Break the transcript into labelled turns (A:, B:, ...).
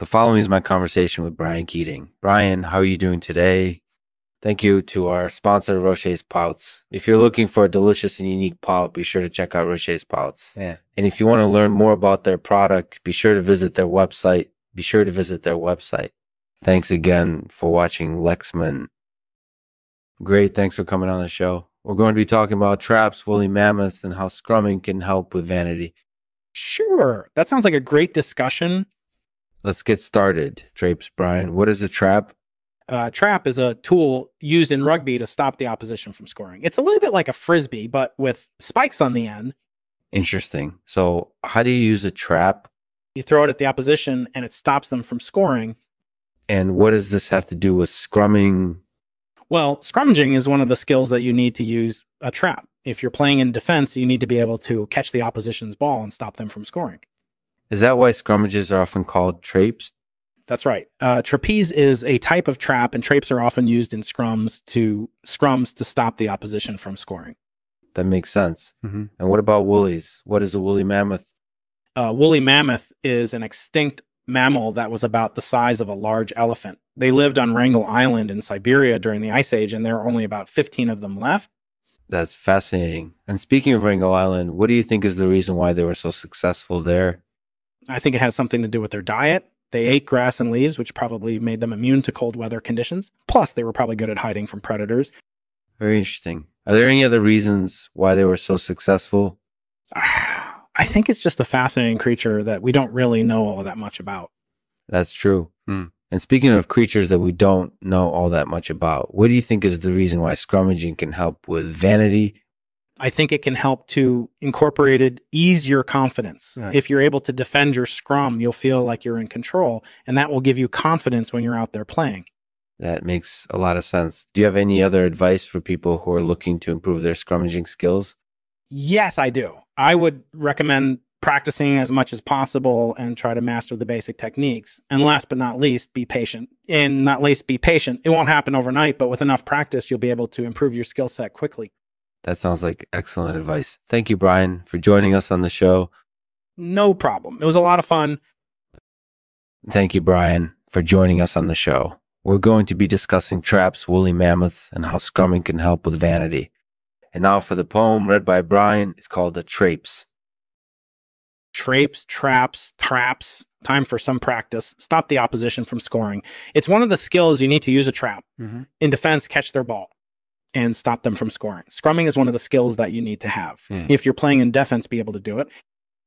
A: The following is my conversation with Brian Keating. Brian, how are you doing today? Thank you to our sponsor, Roche's Pouts. If you're looking for a delicious and unique pout, be sure to check out Roche's Pouts.
B: Yeah.
A: And if you want to learn more about their product, be sure to visit their website. Be sure to visit their website. Thanks again for watching Lexman. Great. Thanks for coming on the show. We're going to be talking about traps, woolly mammoths, and how scrumming can help with vanity.
B: Sure. That sounds like a great discussion.
A: Let's get started. Drapes, Brian. What is a trap?
B: Uh, trap is a tool used in rugby to stop the opposition from scoring. It's a little bit like a frisbee, but with spikes on the end.
A: Interesting. So, how do you use a trap?
B: You throw it at the opposition and it stops them from scoring.
A: And what does this have to do with scrumming?
B: Well, scrummaging is one of the skills that you need to use a trap. If you're playing in defense, you need to be able to catch the opposition's ball and stop them from scoring.
A: Is that why scrummages are often called trapes?
B: That's right. Uh, trapeze is a type of trap, and trapes are often used in scrums to scrums to stop the opposition from scoring.
A: That makes sense.
B: Mm-hmm.
A: And what about woolies? What is a woolly mammoth?
B: Uh, woolly mammoth is an extinct mammal that was about the size of a large elephant. They lived on Wrangel Island in Siberia during the Ice Age, and there are only about 15 of them left.
A: That's fascinating. And speaking of Wrangel Island, what do you think is the reason why they were so successful there?
B: I think it has something to do with their diet. They ate grass and leaves, which probably made them immune to cold weather conditions. Plus, they were probably good at hiding from predators.
A: Very interesting. Are there any other reasons why they were so successful?
B: I think it's just a fascinating creature that we don't really know all that much about.
A: That's true. Hmm. And speaking of creatures that we don't know all that much about, what do you think is the reason why scrummaging can help with vanity?
B: I think it can help to incorporate it, ease your confidence.
A: Right.
B: If you're able to defend your scrum, you'll feel like you're in control, and that will give you confidence when you're out there playing.
A: That makes a lot of sense. Do you have any other advice for people who are looking to improve their scrummaging skills?
B: Yes, I do. I would recommend practicing as much as possible and try to master the basic techniques. And last but not least, be patient. And not least, be patient. It won't happen overnight, but with enough practice, you'll be able to improve your skill set quickly.
A: That sounds like excellent advice. Thank you, Brian, for joining us on the show.
B: No problem. It was a lot of fun.
A: Thank you, Brian, for joining us on the show. We're going to be discussing traps, woolly mammoths, and how scrumming can help with vanity. And now for the poem read by Brian. It's called The Trapes.
B: Trapes, traps, traps. Time for some practice. Stop the opposition from scoring. It's one of the skills you need to use a trap.
A: Mhm.
B: In defense, catch their ball and stop them from scoring. Scrumming is one of the skills that you need to have.
A: Hmm.
B: If you're playing in defense, be able to do it.